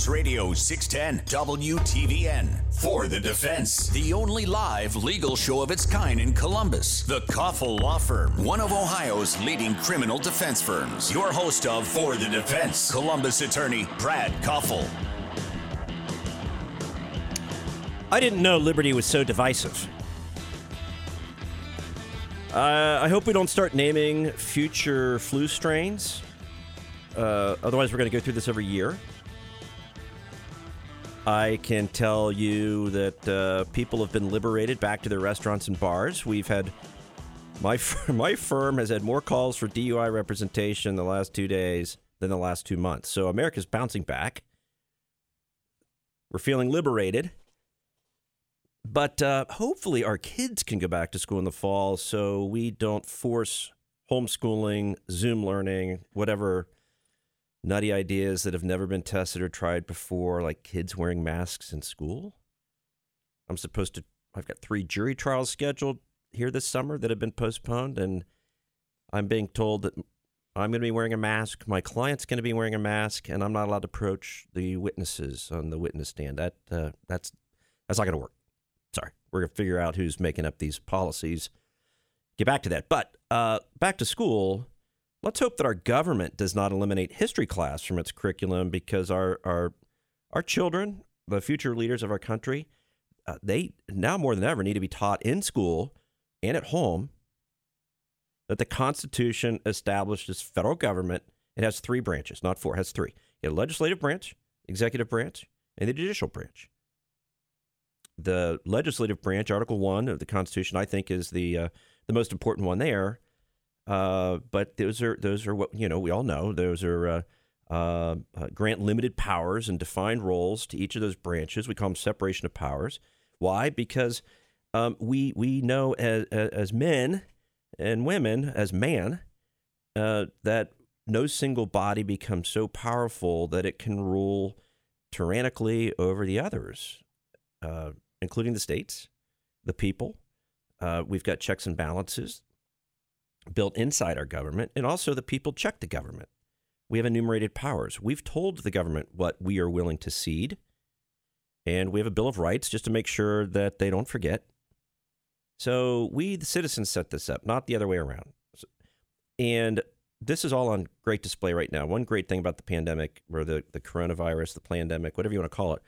News Radio 610 WTVN. For the defense. The only live legal show of its kind in Columbus. The Koffel Law Firm. One of Ohio's leading criminal defense firms. Your host of For the Defense. Columbus attorney Brad Koffel. I didn't know liberty was so divisive. Uh, I hope we don't start naming future flu strains. Uh, otherwise, we're going to go through this every year. I can tell you that uh, people have been liberated back to their restaurants and bars. We've had my my firm has had more calls for DUI representation in the last two days than the last two months. So America's bouncing back. We're feeling liberated. But uh, hopefully, our kids can go back to school in the fall so we don't force homeschooling, Zoom learning, whatever nutty ideas that have never been tested or tried before, like kids wearing masks in school. I'm supposed to, I've got three jury trials scheduled here this summer that have been postponed, and I'm being told that I'm going to be wearing a mask, my client's going to be wearing a mask, and I'm not allowed to approach the witnesses on the witness stand. That uh, that's that's not going to work. Sorry, we're going to figure out who's making up these policies. Get back to that. But uh, back to school, let's hope that our government does not eliminate history class from its curriculum because our, our, our children, the future leaders of our country, uh, they now more than ever need to be taught in school and at home that the Constitution establishes federal government. It has three branches, not four, it has three. You have a legislative branch, executive branch, and the judicial branch the legislative branch, Article One of the Constitution, I think is the uh, the most important one there. Uh, but those are those are what you know. We all know those are uh, uh, uh, grant limited powers and defined roles to each of those branches. We call them separation of powers. Why? Because um, we we know as as men and women as man uh, that no single body becomes so powerful that it can rule tyrannically over the others. Uh, including the states, the people. Uh, we've got checks and balances built inside our government, and also the people check the government. We have enumerated powers. We've told the government what we are willing to cede, and we have a Bill of Rights just to make sure that they don't forget. So we, the citizens, set this up, not the other way around. And this is all on great display right now. One great thing about the pandemic, or the, the coronavirus, the pandemic, whatever you want to call it,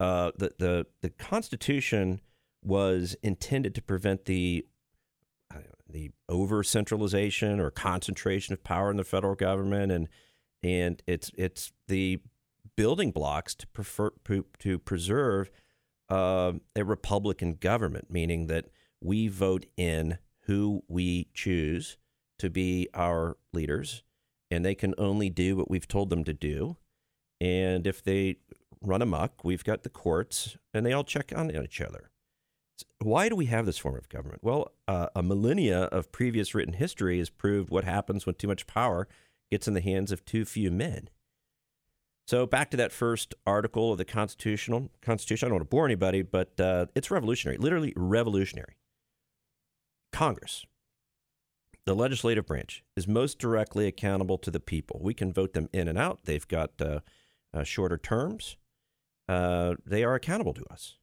uh, the, the the Constitution was intended to prevent the the over centralization or concentration of power in the federal government, and and it's it's the building blocks to prefer to preserve uh, a republican government, meaning that we vote in who we choose to be our leaders, and they can only do what we've told them to do. And if they run amok. We've got the courts, and they all check on each other. Why do we have this form of government? Well, uh, a millennia of previous written history has proved what happens when too much power gets in the hands of too few men. So back to that first article of the constitutional Constitution. I don't want to bore anybody, but uh, it's revolutionary, literally revolutionary. Congress, the legislative branch, is most directly accountable to the people. We can vote them in and out. They've got uh, uh shorter terms uh, they are accountable to us.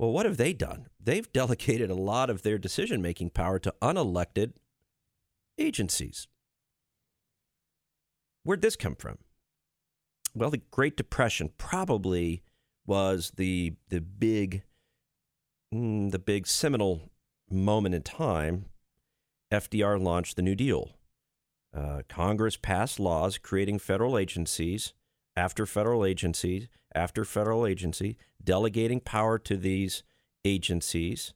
Well, what have they done? They've delegated a lot of their decision making power to unelected agencies. Where'd this come from? Well, the Great Depression probably was the the big mm, the big seminal moment in time. FDR launched the New Deal. Uh, Congress passed laws creating federal agencies after federal agencies after federal agency, delegating power to these agencies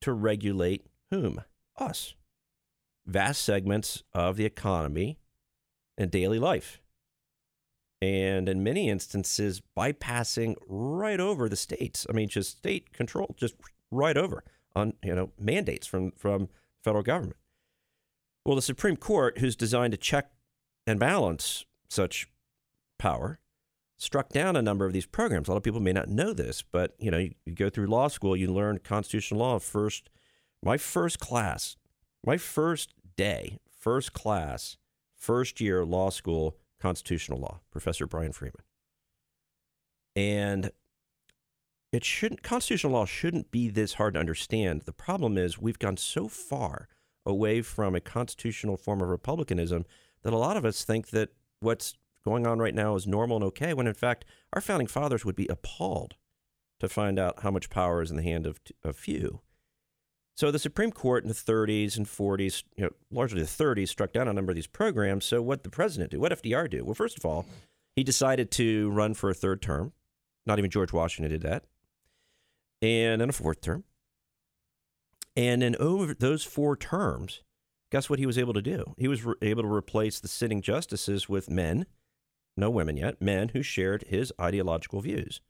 to regulate whom? Us. Vast segments of the economy and daily life. And in many instances, bypassing right over the states. I mean, just state control, just right over on you know mandates from from federal government. Well, the Supreme Court, who's designed to check and balance such power, struck down a number of these programs. A lot of people may not know this, but you know, you, you go through law school, you learn constitutional law first. My first class, my first day, first class, first year law school, constitutional law, Professor Brian Freeman. And it shouldn't constitutional law shouldn't be this hard to understand. The problem is we've gone so far away from a constitutional form of republicanism that a lot of us think that what's going on right now is normal and okay when in fact our founding fathers would be appalled to find out how much power is in the hand of a few. So the Supreme Court in the 30s and 40s, you know, largely the 30s, struck down a number of these programs. So what did the president do? What FDR do? Well, first of all, he decided to run for a third term. Not even George Washington did that. And then a fourth term. And in over those four terms, guess what he was able to do? He was re- able to replace the sitting justices with men, no women yet, men who shared his ideological views.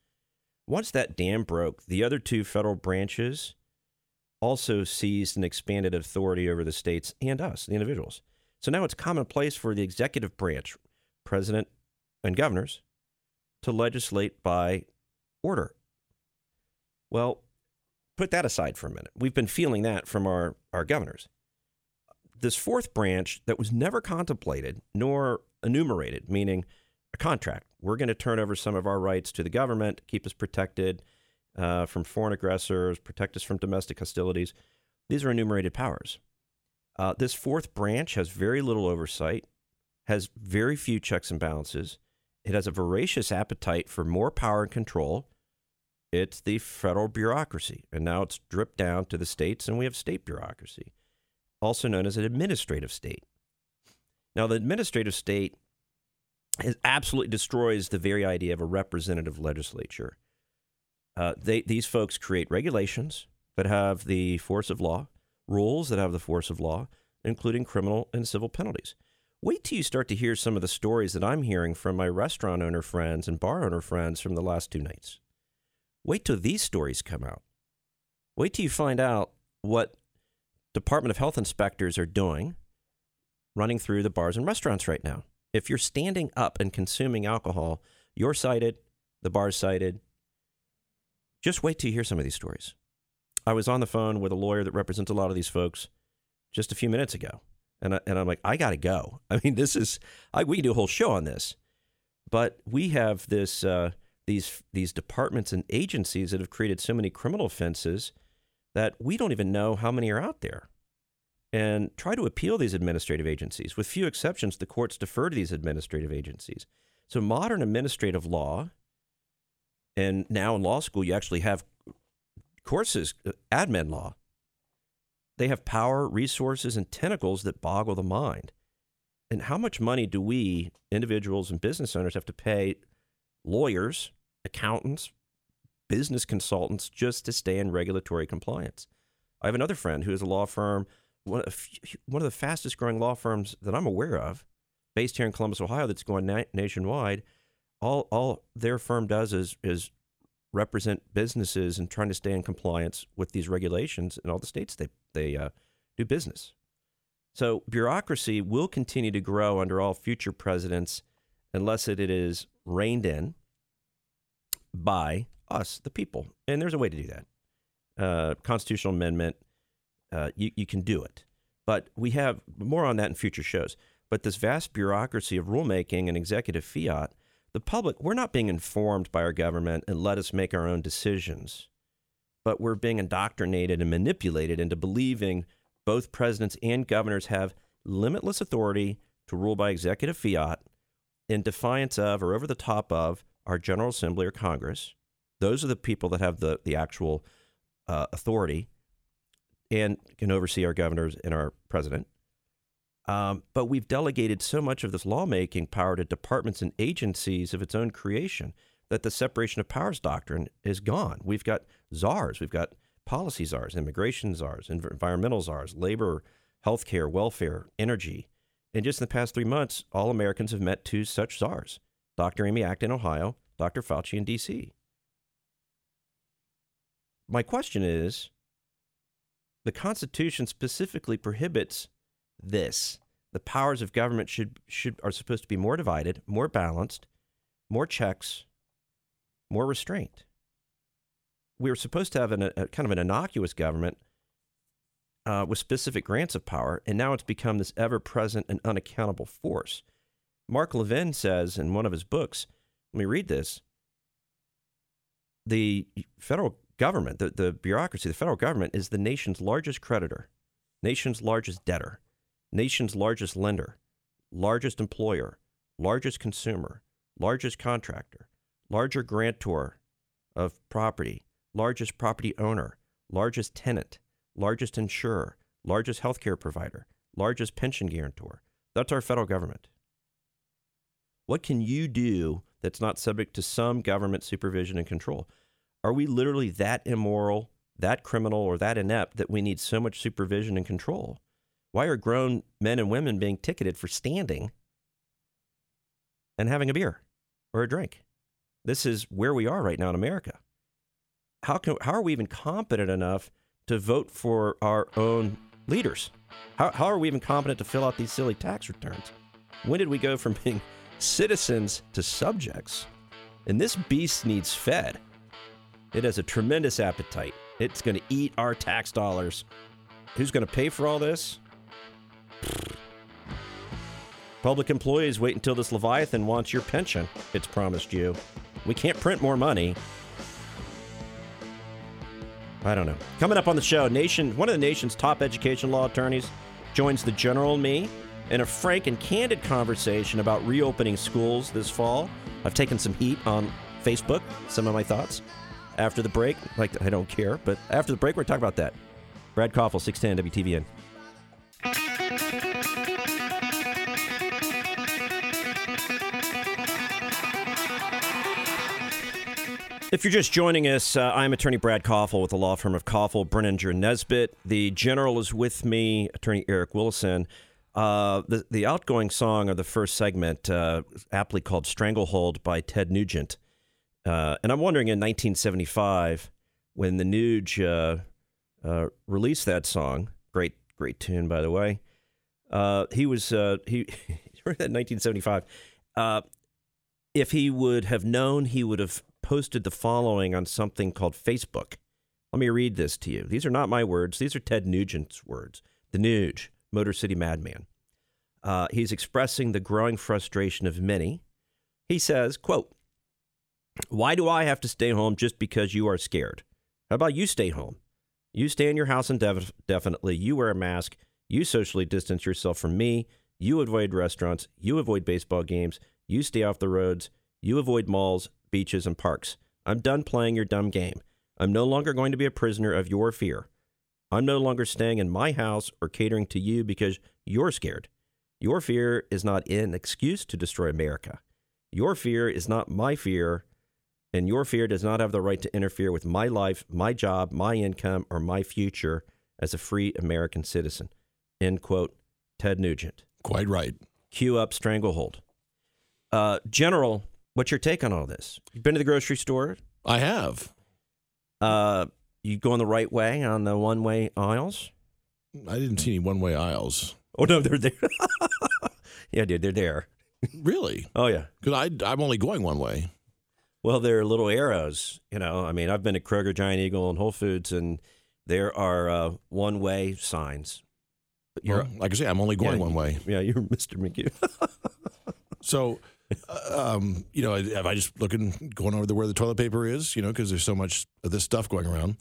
Once that dam broke, the other two federal branches also seized and expanded authority over the states and us, the individuals. So now it's commonplace for the executive branch, president and governors, to legislate by order. Well, put that aside for a minute. We've been feeling that from our, our governors. This fourth branch that was never contemplated nor enumerated, meaning a contract. We're going to turn over some of our rights to the government, keep us protected uh, from foreign aggressors, protect us from domestic hostilities. These are enumerated powers. Uh, this fourth branch has very little oversight, has very few checks and balances. It has a voracious appetite for more power and control. It's the federal bureaucracy, and now it's dripped down to the states, and we have state bureaucracy, also known as an administrative state. Now, the administrative state it absolutely destroys the very idea of a representative legislature. Uh, they, these folks create regulations that have the force of law, rules that have the force of law, including criminal and civil penalties. Wait till you start to hear some of the stories that I'm hearing from my restaurant owner friends and bar owner friends from the last two nights. Wait till these stories come out. Wait till you find out what Department of Health inspectors are doing running through the bars and restaurants right now. If you're standing up and consuming alcohol, you're cited, the bar's cited. Just wait till you hear some of these stories. I was on the phone with a lawyer that represents a lot of these folks just a few minutes ago. And, I, and I'm like, I got to go. I mean, this is, I, we can do a whole show on this. But we have this, uh, these, these departments and agencies that have created so many criminal offenses that we don't even know how many are out there and try to appeal these administrative agencies. With few exceptions, the courts defer to these administrative agencies. So, modern administrative law, and now in law school, you actually have courses, uh, admin law. They have power, resources, and tentacles that boggle the mind. And how much money do we, individuals and business owners, have to pay lawyers, accountants, business consultants just to stay in regulatory compliance? I have another friend who has a law firm one of, one of the fastest growing law firms that I'm aware of, based here in Columbus, Ohio, that's going na- nationwide. All all their firm does is is represent businesses and trying to stay in compliance with these regulations in all the states they they uh, do business. So bureaucracy will continue to grow under all future presidents unless it is reined in by us, the people. And there's a way to do that. Uh, constitutional amendment uh, you, you can do it. But we have more on that in future shows. But this vast bureaucracy of rulemaking and executive fiat, the public, we're not being informed by our government and let us make our own decisions. But we're being indoctrinated and manipulated into believing both presidents and governors have limitless authority to rule by executive fiat in defiance of or over the top of our General Assembly or Congress. Those are the people that have the, the actual uh, authority and can oversee our governors and our president. Um, but we've delegated so much of this lawmaking power to departments and agencies of its own creation that the separation of powers doctrine is gone. We've got czars, we've got policy czars, immigration czars, environmental czars, labor, healthcare, welfare, energy. And just in the past three months, all Americans have met two such czars Dr. Amy Acton in Ohio, Dr. Fauci in D.C. My question is the Constitution specifically prohibits this. The powers of government should, should are supposed to be more divided, more balanced, more checks, more restraint. We were supposed to have an, a kind of an innocuous government uh, with specific grants of power, and now it's become this ever present and unaccountable force. Mark Levin says in one of his books, let me read this the federal government, the, the bureaucracy, the federal government is the nation's largest creditor, nation's largest debtor, nation's largest lender, largest employer, largest consumer, largest contractor, larger grantor of property, largest property owner, largest tenant, largest insurer, largest healthcare provider, largest pension guarantor. That's our federal government. What can you do that's not subject to some government supervision and control? Are we literally that immoral, that criminal, or that inept that we need so much supervision and control? Why are grown men and women being ticketed for standing and having a beer or a drink? This is where we are right now in America. How, can, how are we even competent enough to vote for our own leaders? How, how are we even competent to fill out these silly tax returns? When did we go from being citizens to subjects? And this beast needs fed. It has a tremendous appetite. It's going to eat our tax dollars. Who's going to pay for all this? Public employees, wait until this Leviathan wants your pension. It's promised you. We can't print more money. I don't know. Coming up on the show, nation one of the nation's top education law attorneys joins the general and me in a frank and candid conversation about reopening schools this fall. I've taken some heat on Facebook, some of my thoughts. After the break, like I don't care, but after the break, we're talking about that. Brad Koffel, 610 WTVN. If you're just joining us, uh, I'm attorney Brad Koffel with the law firm of Koffel, Brininger, Nesbitt. The general is with me, attorney Eric Willison. Uh, the, the outgoing song of the first segment, uh, aptly called Stranglehold by Ted Nugent. Uh, and I'm wondering in 1975, when the Nuge uh, uh, released that song, great, great tune, by the way, he was, he, that 1975, if he would have known he would have posted the following on something called Facebook. Let me read this to you. These are not my words. These are Ted Nugent's words. The Nuge, Motor City Madman. Uh, he's expressing the growing frustration of many. He says, quote, Why do I have to stay home just because you are scared? How about you stay home? You stay in your house indefinitely. You wear a mask. You socially distance yourself from me. You avoid restaurants. You avoid baseball games. You stay off the roads. You avoid malls beaches, and parks. I'm done playing your dumb game. I'm no longer going to be a prisoner of your fear. I'm no longer staying in my house or catering to you because you're scared. Your fear is not an excuse to destroy America. Your fear is not my fear, and your fear does not have the right to interfere with my life, my job, my income, or my future as a free American citizen. End quote. Ted Nugent. Quite right. Cue up Stranglehold. Uh, General, What's your take on all this? You've been to the grocery store? I have. Uh, you going the right way on the one way aisles? I didn't see any one way aisles. Oh no, they're there. yeah, dude, they're there. Really? oh yeah. Because I'm only going one way. Well, they're little arrows. You know, I mean, I've been to Kroger, Giant Eagle, and Whole Foods, and there are uh, one way signs. You're, well, like I say, I'm only going yeah, one way. Yeah, you're Mr. McHugh. so um, you know, am I just looking, going over to where the toilet paper is, you know, because there's so much of this stuff going around.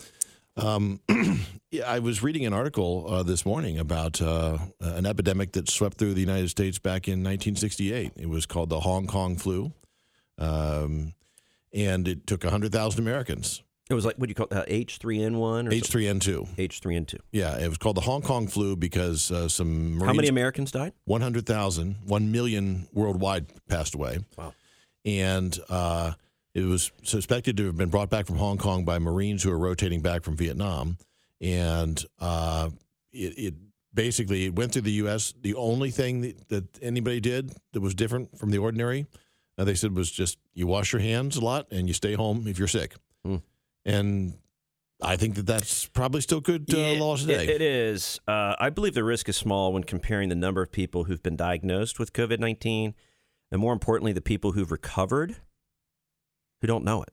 Um, yeah, I was reading an article uh, this morning about uh, an epidemic that swept through the United States back in 1968. It was called the Hong Kong flu, um, and it took 100,000 Americans. It was like what do you call uh, H three N one or H three N two. H three N two. Yeah, it was called the Hong Kong flu because uh, some Marines, how many Americans died? 100,000. One million worldwide passed away. Wow. And uh, it was suspected to have been brought back from Hong Kong by Marines who were rotating back from Vietnam, and uh, it, it basically it went through the U.S. The only thing that, that anybody did that was different from the ordinary, uh, they said, was just you wash your hands a lot and you stay home if you're sick. Hmm and I think that that's probably still good uh, law today. It, it is. Uh, I believe the risk is small when comparing the number of people who've been diagnosed with COVID 19 and more importantly, the people who've recovered who don't know it.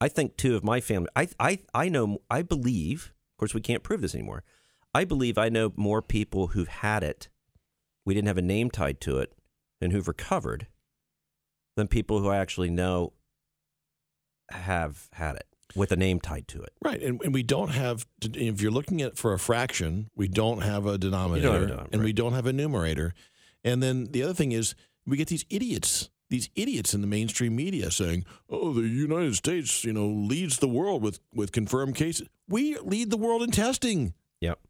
I think, too, of my family, I, I, I know, I believe, of course, we can't prove this anymore. I believe I know more people who've had it, we didn't have a name tied to it, and who've recovered than people who I actually know have had it. with a name tied to it. Right, and, and we don't have. If you're looking at for a fraction, we don't have a denominator, have a and we don't have a numerator. And then the other thing is, we get these idiots, these idiots in the mainstream media saying, "Oh, the United States, you know, leads the world with with confirmed cases. We lead the world in testing." Yep.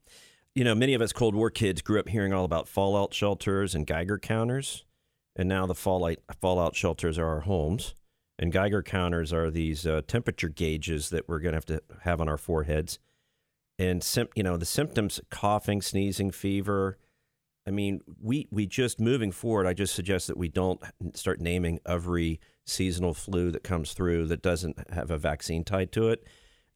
You know, many of us Cold War kids grew up hearing all about fallout shelters and Geiger counters, and now the fallout fallout shelters are our homes, and Geiger counters are these uh, temperature gauges that we're going to have to have on our foreheads, and sim- you know the symptoms: coughing, sneezing, fever. I mean, we we just moving forward. I just suggest that we don't start naming every seasonal flu that comes through that doesn't have a vaccine tied to it.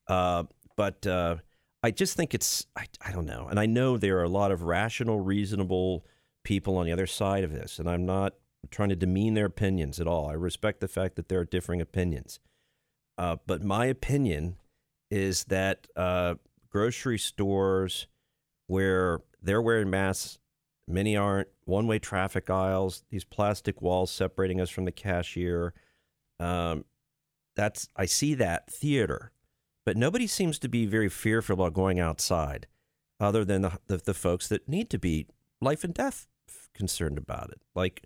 Uh, but uh, I just think it's I, I don't know, and I know there are a lot of rational, reasonable people on the other side of this, and I'm not trying to demean their opinions at all. I respect the fact that there are differing opinions, uh, but my opinion is that uh, grocery stores where they're wearing masks, many aren't. One-way traffic aisles, these plastic walls separating us from the cashier. Um, that's I see that theater but nobody seems to be very fearful about going outside other than the, the, the folks that need to be life and death concerned about it like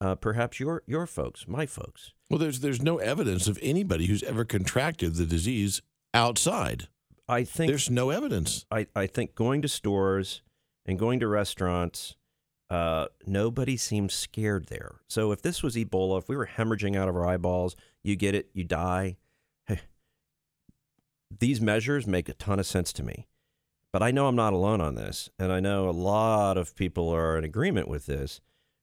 uh, perhaps your your folks my folks Well, there's there's no evidence of anybody who's ever contracted the disease outside. i think There's no evidence. I, I think going to stores and going to restaurants uh, nobody seems scared there so if this was ebola if we were hemorrhaging out of our eyeballs you get it you die hey, these measures make a ton of sense to me but I know I'm not alone on this, and I know a lot of people are in agreement with this.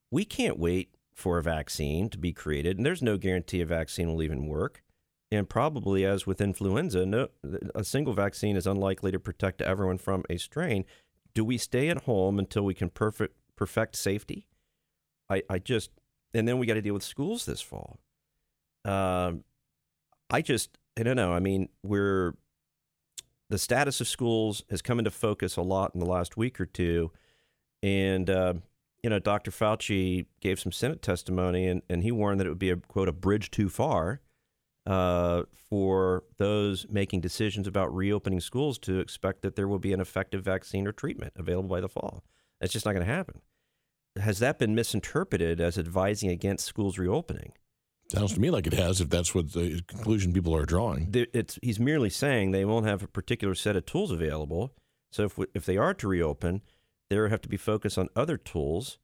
We can't wait for a vaccine to be created, and there's no guarantee a vaccine will even work. And probably, as with influenza, no, a single vaccine is unlikely to protect everyone from a strain. Do we stay at home until we can perfect perfect safety? I, I just, and then we got to deal with schools this fall. Um, I just, I don't know. I mean, we're the status of schools has come into focus a lot in the last week or two. And, uh, you know, Dr. Fauci gave some Senate testimony and, and he warned that it would be a, quote, a bridge too far uh, for those making decisions about reopening schools to expect that there will be an effective vaccine or treatment available by the fall. That's just not going to happen. Has that been misinterpreted as advising against schools reopening? Sounds to me like it has, if that's what the conclusion people are drawing. It's, he's merely saying they won't have a particular set of tools available. So if, we- if they are to reopen, there have to be focus on other tools.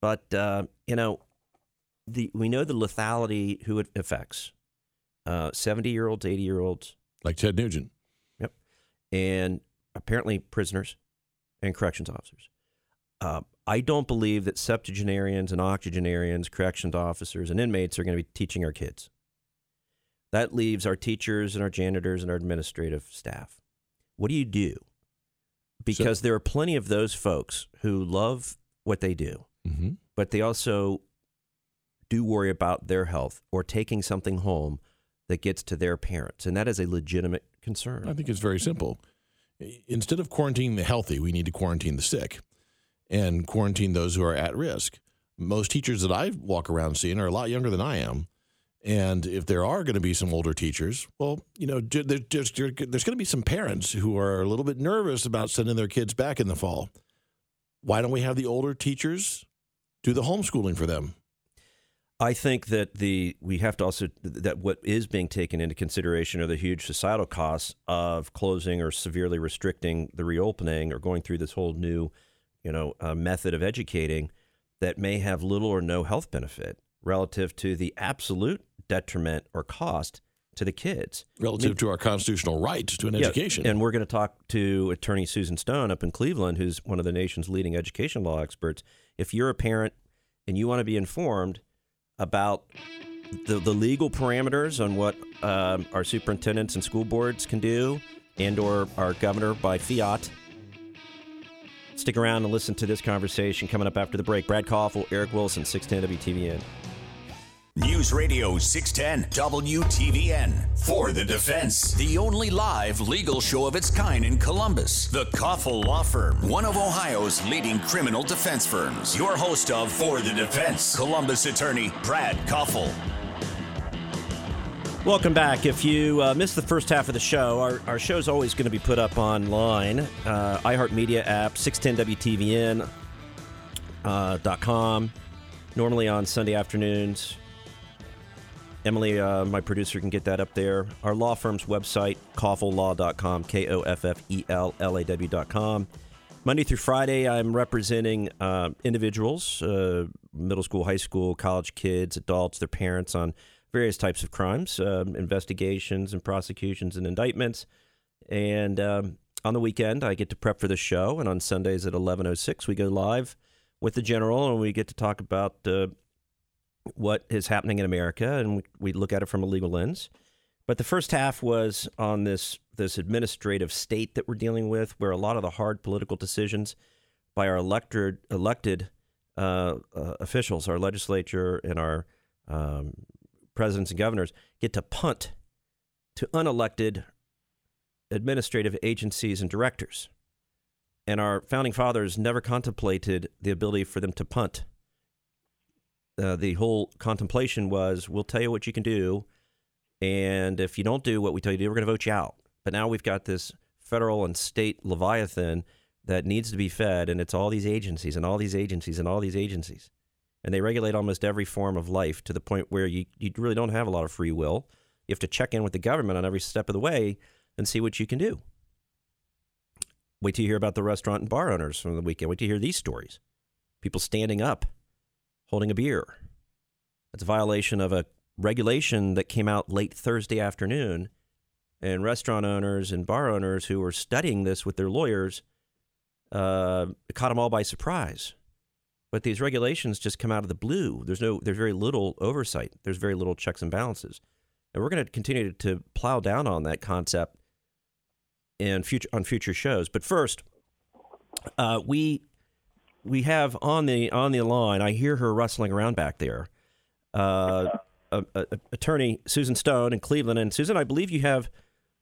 But uh, you know, the we know the lethality who it affects: seventy year olds, eighty year olds, Like Ted Nugent. Yep, and apparently prisoners and corrections officers. Uh, I don't believe that septuagenarians and octogenarians, corrections officers, and inmates are going to be teaching our kids. That leaves our teachers and our janitors and our administrative staff. What do you do? Because there are plenty of those folks who love what they do, Mm-hmm. but they also do worry about their health or taking something home that gets to their parents. And that is a legitimate concern. I think it's very simple. Instead of quarantining the healthy, we need to quarantine the sick and quarantine those who are at risk. Most teachers that I walk around seeing are a lot younger than I am. And if there are going to be some older teachers, well, you know, there- there- there's, there's going to be some parents who are a little bit nervous about sending their kids back in the fall. Why don't we have the older teachers do the homeschooling for them? I think that the we have to also that what is being taken into consideration are the huge societal costs of closing or severely restricting the reopening or going through this whole new, you know, uh, method of educating that may have little or no health benefit relative to the absolute detriment or cost to the kids. Relative to our constitutional right to an Yeah, education. And we're going to talk to attorney Susan Stone up in Cleveland, who's one of the nation's leading education law experts. If you're a parent and you want to be informed about the, the legal parameters on what um, our superintendents and school boards can do and or our governor by fiat, stick around and listen to this conversation coming up after the break. Brad Koffel, Eric Wilson, 610 WTVN. News Radio 610 WTVN. For the defense. The only live legal show of its kind in Columbus. The Koffel Law Firm. One of Ohio's leading criminal defense firms. Your host of For the Defense. Columbus attorney Brad Koffel. Welcome back. If you uh, missed the first half of the show, our, our show is always going to be put up online. Uh, iHeartMedia app, 610WTVN. Uh, com. Normally on Sunday afternoons. Emily, uh, my producer, can get that up there. Our law firm's website, koffellaw.com, K O F F E L L A W.com. Monday through Friday, I'm representing uh, individuals, uh, middle school, high school, college kids, adults, their parents on various types of crimes, um, investigations and prosecutions and indictments. And um, on the weekend, I get to prep for the show, and on Sundays at 11:06, we go live with the general, and we get to talk about uh, what is happening in America, and we, we look at it from a legal lens. But the first half was on this this administrative state that we're dealing with, where a lot of the hard political decisions by our elected elected uh, uh, officials, our legislature, and our um, presidents and governors get to punt to unelected administrative agencies and directors. And our founding fathers never contemplated the ability for them to punt. Uh, the whole contemplation was we'll tell you what you can do. And if you don't do what we tell you to do, we're going to vote you out. But now we've got this federal and state leviathan that needs to be fed. And it's all these agencies and all these agencies and all these agencies and they regulate almost every form of life to the point where you, you really don't have a lot of free will. You have to check in with the government on every step of the way and see what you can do. Wait till you hear about the restaurant and bar owners from the weekend. Wait till you hear these stories. People standing up, holding a beer. That's a violation of a regulation that came out late Thursday afternoon. And restaurant owners and bar owners who were studying this with their lawyers uh, caught them all by surprise. But these regulations just come out of the blue. There's no, there's very little oversight. There's very little checks and balances, and we're going to continue to plow down on that concept in future on future shows. But first, uh, we we have on the on the line. I hear her rustling around back there. Uh, a, a, attorney Susan Stone in Cleveland, and Susan, I believe you have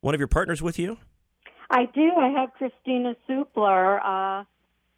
one of your partners with you. I do. I have Christina Supler. Uh,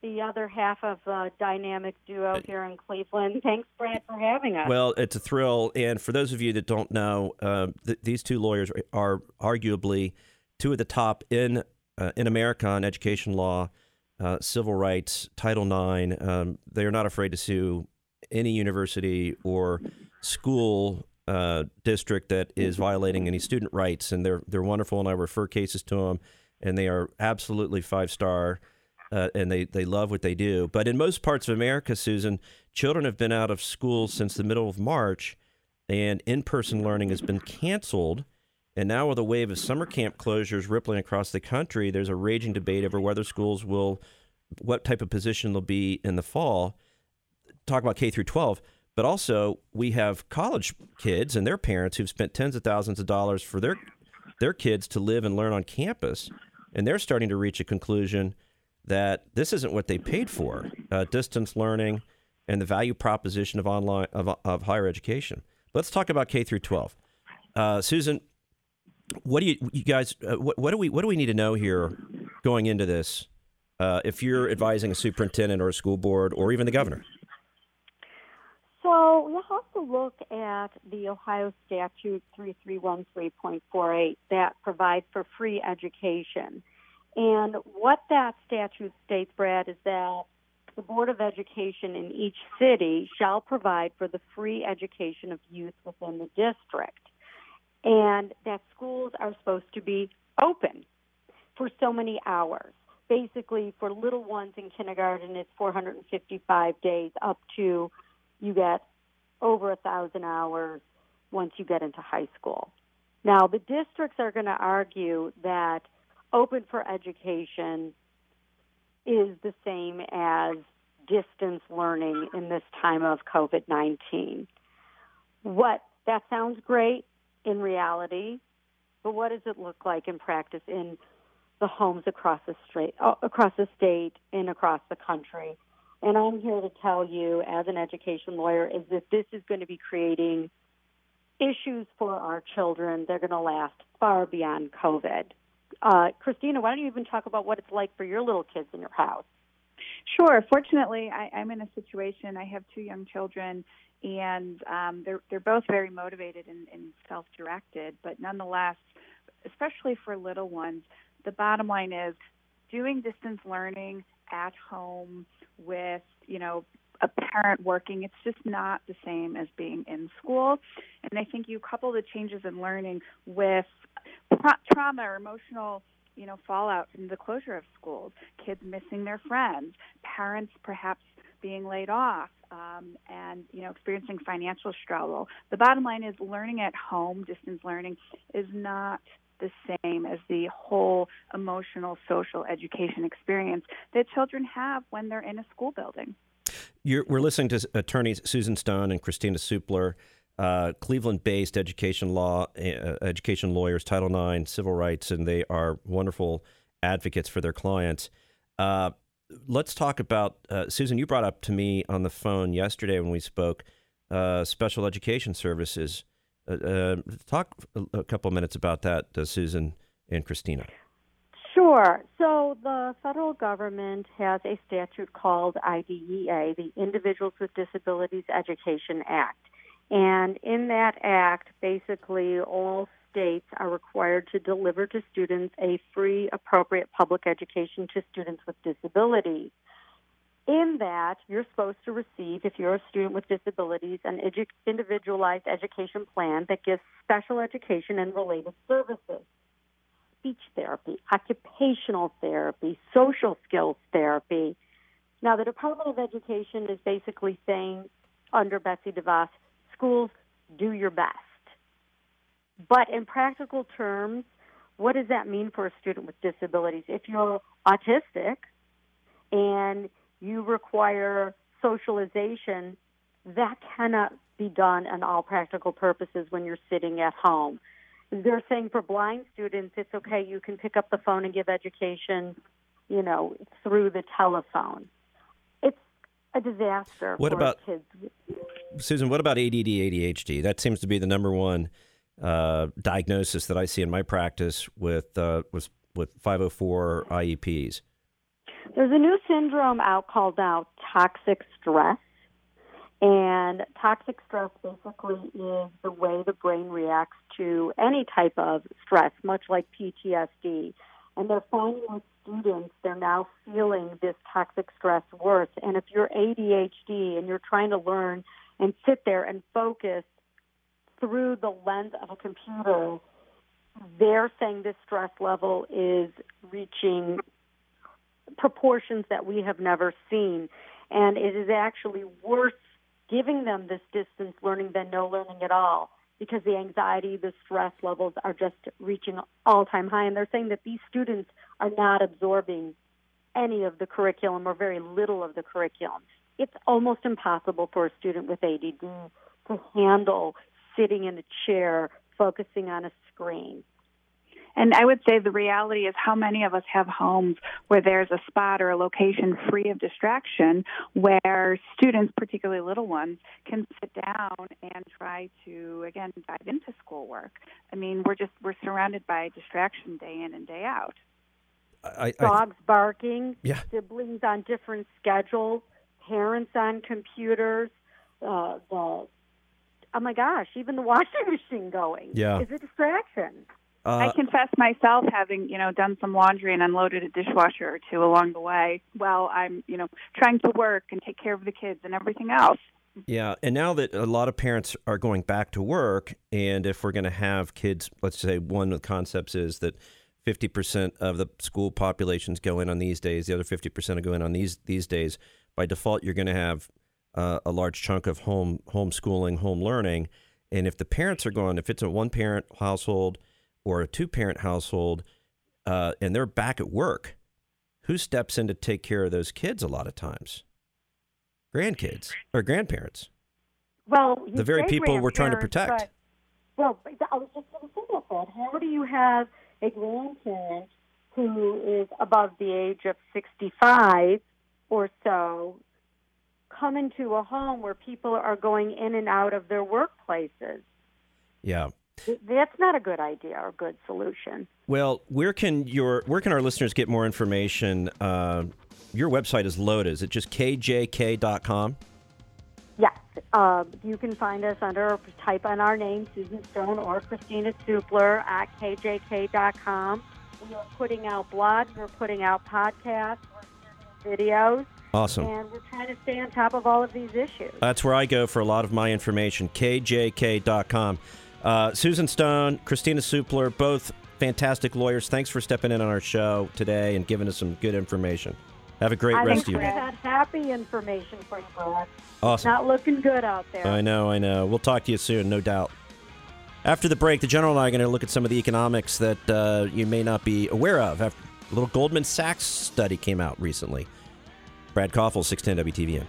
the other half of the dynamic duo here in Cleveland. Thanks, Brad, for having us. Well, it's a thrill. And for those of you that don't know, uh, th- these two lawyers are arguably two of the top in uh, in America on education law, uh, civil rights, Title IX. Um, they are not afraid to sue any university or school uh, district that is violating any student rights, and they're they're wonderful. And I refer cases to them, and they are absolutely five star uh, and they, they love what they do. But in most parts of America, Susan, children have been out of school since the middle of March, and in person learning has been canceled. And now, with a wave of summer camp closures rippling across the country, there's a raging debate over whether schools will, what type of position they'll be in the fall. Talk about K through 12, but also we have college kids and their parents who've spent tens of thousands of dollars for their their kids to live and learn on campus, and they're starting to reach a conclusion that this isn't what they paid for uh, distance learning and the value proposition of online of, of higher education. Let's talk about K through 12. Uh, Susan, what do you, you guys uh, what, what, do we what do we need to know here going into this? Uh, if you're advising a superintendent or a school board or even the governor. So we have to look at the Ohio Statute 3313.48 that provides for free education. And what that statute states, Brad, is that the Board of Education in each city shall provide for the free education of youth within the district. And that schools are supposed to be open for so many hours. Basically, for little ones in kindergarten, it's 455 days up to you get over a thousand hours once you get into high school. Now, the districts are going to argue that open for education is the same as distance learning in this time of COVID 19. What that sounds great in reality, but what does it look like in practice in the homes across the state, uh, across the state and across the country? And I'm here to tell you, as an education lawyer, is that this is going to be creating issues for our children. They're going to last far beyond COVID. Uh, Christina, why don't you even talk about what it's like for your little kids in your house? Sure. Fortunately, I, I'm in a situation. I have two young children, and um, they're they're both very motivated and, and self-directed. But nonetheless, especially for little ones, the bottom line is doing distance learning at home with you know a parent working it's just not the same as being in school and i think you couple the changes in learning with trauma or emotional you know fallout from the closure of schools kids missing their friends parents perhaps being laid off um, and you know experiencing financial struggle the bottom line is learning at home distance learning is not the same as the whole emotional social education experience that children have when they're in a school building. You're, we're listening to attorneys Susan Stone and Christina Supler, uh, Cleveland-based education law, uh, education lawyers, Title IX, civil rights, and they are wonderful advocates for their clients. Uh, let's talk about uh, Susan. You brought up to me on the phone yesterday when we spoke uh, special education services. Uh, uh, talk a couple minutes about that, uh, Susan and Christina. Sure. So the federal government has a statute called IDEA, the Individuals with Disabilities Education Act. And in that act, basically, all states are required to deliver to students a free, appropriate public education to students with disabilities in that you're supposed to receive, if you're a student with disabilities, an edu- individualized education plan that gives special education and related services speech therapy, occupational therapy, social skills therapy. Now, the Department of Education is basically saying, under Betsy DeVos, schools, do your best. But in practical terms, what does that mean for a student with disabilities? If you're autistic and you require socialization, that cannot be done in all practical purposes when you're sitting at home. They're saying for blind students, it's okay, you can pick up the phone and give education, you know, through the telephone. It's a disaster what about, kids. Susan, what about ADD, ADHD? That seems to be the number one uh, diagnosis that I see in my practice with, uh, with, with 504 IEPs. There's a new syndrome out called now toxic stress. And toxic stress basically is the way the brain reacts to any type of stress, much like PTSD. And they're finding with students, they're now feeling this toxic stress worse. And if you're ADHD and you're trying to learn and sit there and focus through the lens of a computer, they're saying this stress level is reaching proportions that we have never seen. And it is actually worth giving them this distance learning than no learning at all because the anxiety, the stress levels are just reaching all time high. And they're saying that these students are not absorbing any of the curriculum or very little of the curriculum. It's almost impossible for a student with ADD to handle sitting in a chair focusing on a screen. And I would say the reality is how many of us have homes where there's a spot or a location free of distraction where students, particularly little ones, can sit down and try to, again, dive into schoolwork. I mean, we're just, we're surrounded by distraction day in and day out. I, I, Dogs barking, yeah. siblings on different schedules, parents on computers, uh, the, oh my gosh, even the washing machine going yeah. is a distraction. Uh, I confess myself having, you know, done some laundry and unloaded a dishwasher or two along the way while I'm, you know, trying to work and take care of the kids and everything else. Yeah, and now that a lot of parents are going back to work, and if we're going to have kids, let's say one of the concepts is that 50% of the school populations go in on these days, the other 50% are going on these these days. By default, you're going to have uh, a large chunk of home homeschooling, home learning, and if the parents are going, if it's a one parent household or a two parent household uh, and they're back at work, who steps in to take care of those kids a lot of times? Grandkids or grandparents. Well, the very people we're trying to protect. But, well, I was just going to say about that. How do you have a grandparent who is above the age of 65 or so come into a home where people are going in and out of their workplaces? Yeah. That's not a good idea or a good solution. Well, where can your where can our listeners get more information? Uh, your website is loaded. Is it just kjk.com? Yes. Uh, you can find us under type in our name, Susan Stone or Christina Supler at kjk.com. We are putting out blogs, we're putting out podcasts, we're videos. Awesome. And we're trying to stay on top of all of these issues. That's where I go for a lot of my information, kjk.com. Uh, Susan Stone, Kristina Supler, both fantastic lawyers. Thanks for stepping in on our show today and giving us some good information. Have a great I rest think of we you. had happy information for you, Brad. Awesome. Not looking good out there. I know, I know. We'll talk to you soon, no doubt. After the break, the general and I are going to look at some of the economics that uh, you may not be aware of. After a little Goldman Sachs study came out recently. Brad Koffel, 610 WTVN.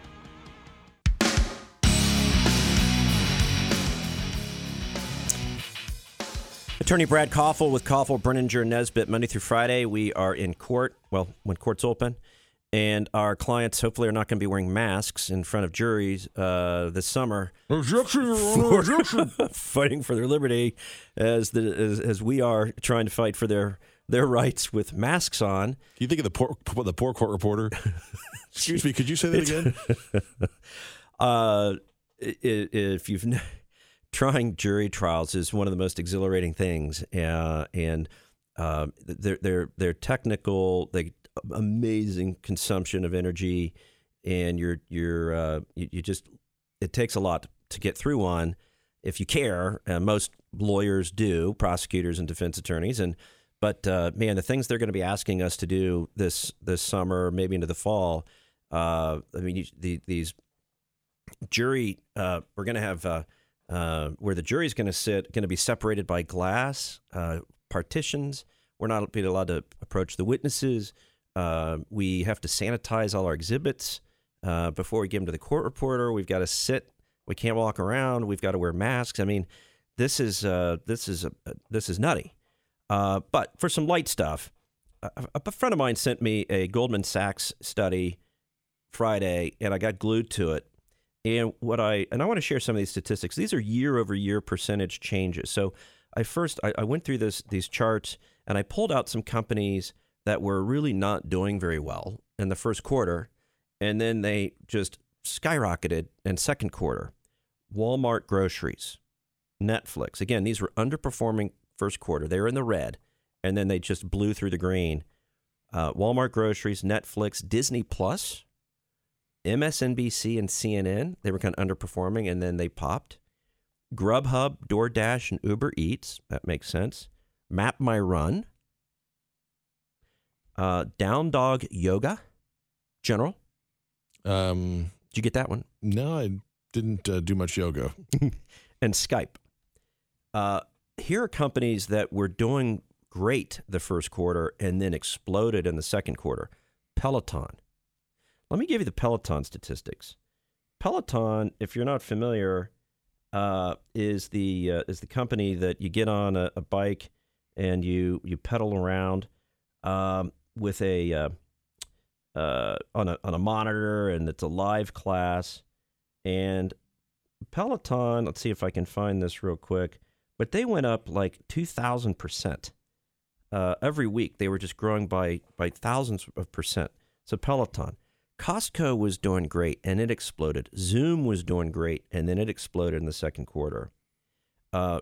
Attorney Brad Koffel with Koffel, Brininger, Nesbitt. Monday through Friday, we are in court. Well, when court's open, and our clients hopefully are not going to be wearing masks in front of juries uh, this summer, For fighting for their liberty, as the as, as we are trying to fight for their their rights with masks on. Do you think of the poor, the poor court reporter? Excuse me, could you say that again? Uh, if you've trying jury trials is one of the most exhilarating things, uh, and uh, they're they're they're technical, they amazing consumption of energy, and you're you're uh, you, you just it takes a lot to get through on if you care. Most lawyers do, prosecutors and defense attorneys, and but uh, man, the things they're going to be asking us to do this this summer, maybe into the fall. Uh, I mean, the, these jury, uh, we're going to have uh, uh, where the jury's going to sit, going to be separated by glass uh, partitions. We're not being allowed to approach the witnesses. We have to sanitize all our exhibits before we give them to the court reporter. We've got to sit. We can't walk around. We've got to wear masks. I mean, this is this is this is nutty. Uh, but for some light stuff, a, a friend of mine sent me a Goldman Sachs study Friday, and I got glued to it. And what I and I want to share some of these statistics. These are year over year percentage changes. So I first I, I went through this these charts and I pulled out some companies that were really not doing very well in the first quarter, and then they just skyrocketed in second quarter. Walmart groceries, Netflix. Again, these were underperforming first quarter. They were in the red, and then they just blew through the green. Uh, Walmart groceries, Netflix, Disney Plus, MSNBC, and CNN. They were kind of underperforming, and then they popped. Grubhub, DoorDash, and Uber Eats. That makes sense. Map My Run. Uh, Down Dog Yoga. General. Um, Did you get that one? no, I didn't uh, do much yoga. and Skype. Uh, here are companies that were doing great the first quarter and then exploded in the second quarter. Peloton. Let me give you the Peloton statistics. Peloton, if you're not familiar, uh, is the uh, is the company that you get on a, a bike and you you pedal around um, with a uh, uh, on a on a monitor, and it's a live class. And Peloton, let's see if I can find this real quick, but they went up like 2,000% uh, every week. They were just growing by, by thousands of percent. So Peloton. Costco was doing great and it exploded. Zoom was doing great and then it exploded in the second quarter. Uh,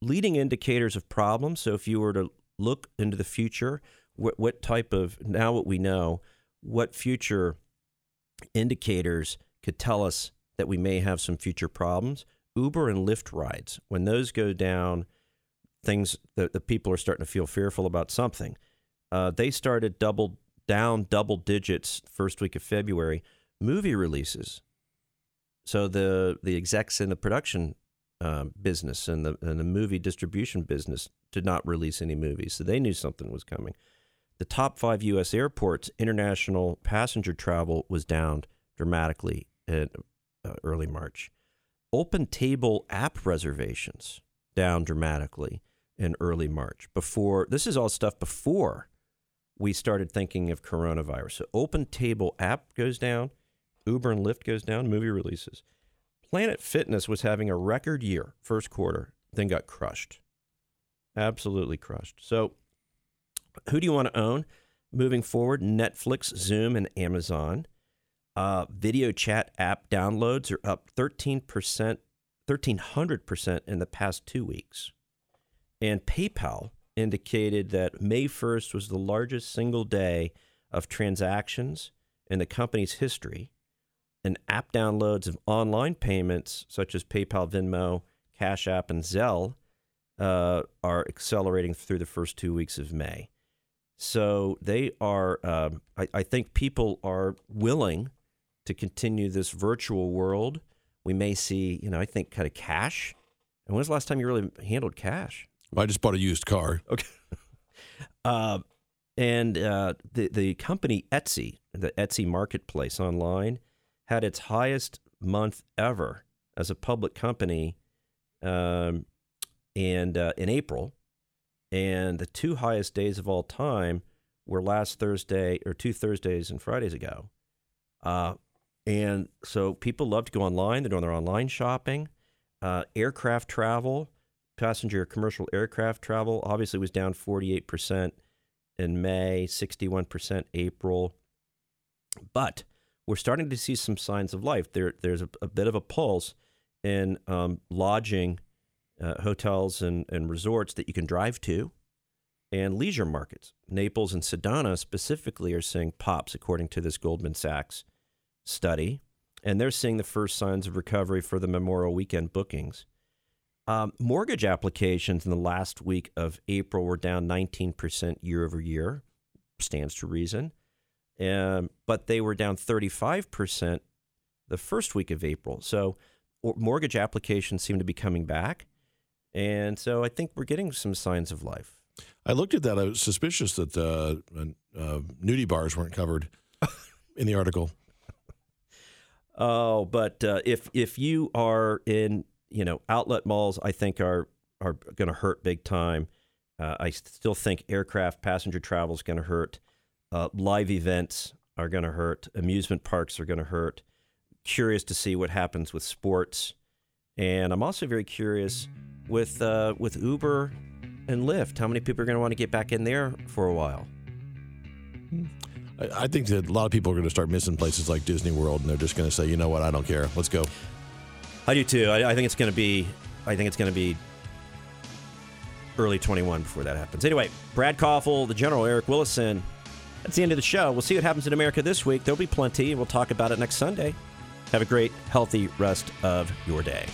leading indicators of problems. So if you were to look into the future, what, what type of, now what we know, what future indicators could tell us that we may have some future problems. Uber and Lyft rides, when those go down, things that the people are starting to feel fearful about something. Uh, they started double down double digits first week of February. Movie releases. So the the execs in the production uh, business and the and the movie distribution business did not release any movies, so they knew something was coming. The top five U.S. airports, international passenger travel was down dramatically in uh, early March. Open table app reservations down dramatically in early March. Before this is all stuff before we started thinking of coronavirus. So Open Table app goes down, Uber and Lyft goes down, movie releases. Planet Fitness was having a record year first quarter, then got crushed. Absolutely crushed. So who do you want to own moving forward? Netflix, Zoom, and Amazon. Uh, video chat app downloads are up 13%, 1,300% in the past two weeks. And PayPal indicated that May 1st was the largest single day of transactions in the company's history. And app downloads of online payments such as PayPal, Venmo, Cash App, and Zelle uh, are accelerating through the first two weeks of May. So they are, um, I, I think people are willing to continue this virtual world. We may see, you know, I think kind of cash. And when's the last time you really handled cash? I just bought a used car. Okay. uh, and uh, the the company Etsy, the Etsy marketplace online, had its highest month ever as a public company, um, and uh, in April, and the two highest days of all time were last Thursday or two Thursdays and Fridays ago. Uh, and so people love to go online. They're doing their online shopping. Uh, aircraft travel, passenger commercial aircraft travel, obviously was down 48% in May, 61% April. But we're starting to see some signs of life. There, there's a, a bit of a pulse in um, lodging, uh, hotels, and, and resorts that you can drive to, and leisure markets. Naples and Sedona specifically are seeing pops, according to this Goldman Sachs study, and they're seeing the first signs of recovery for the Memorial Weekend bookings. Um, mortgage applications in the last week of April were down 19% year over year, stands to reason. Um, but they were down 35% the first week of April. So mortgage applications seem to be coming back. And so I think we're getting some signs of life. I looked at that. I was suspicious that uh, uh, nudie bars weren't covered in the article. Oh, but uh, if if you are in you know outlet malls, I think are are going to hurt big time. Uh, I still think aircraft passenger travel is going to hurt. Uh, live events are going to hurt. Amusement parks are going to hurt. Curious to see what happens with sports, and I'm also very curious with uh, with Uber and Lyft. How many people are going to want to get back in there for a while? I think that a lot of people are going to start missing places like Disney World, and they're just going to say, you know what, I don't care. Let's go. I do too. I, I think it's going to be. I think it's going to be early 21 before that happens. Anyway, Brad Koffel, the General, Eric Willison. That's the end of the show. We'll see what happens in America this week. There'll be plenty, and we'll talk about it next Sunday. Have a great, healthy rest of your day.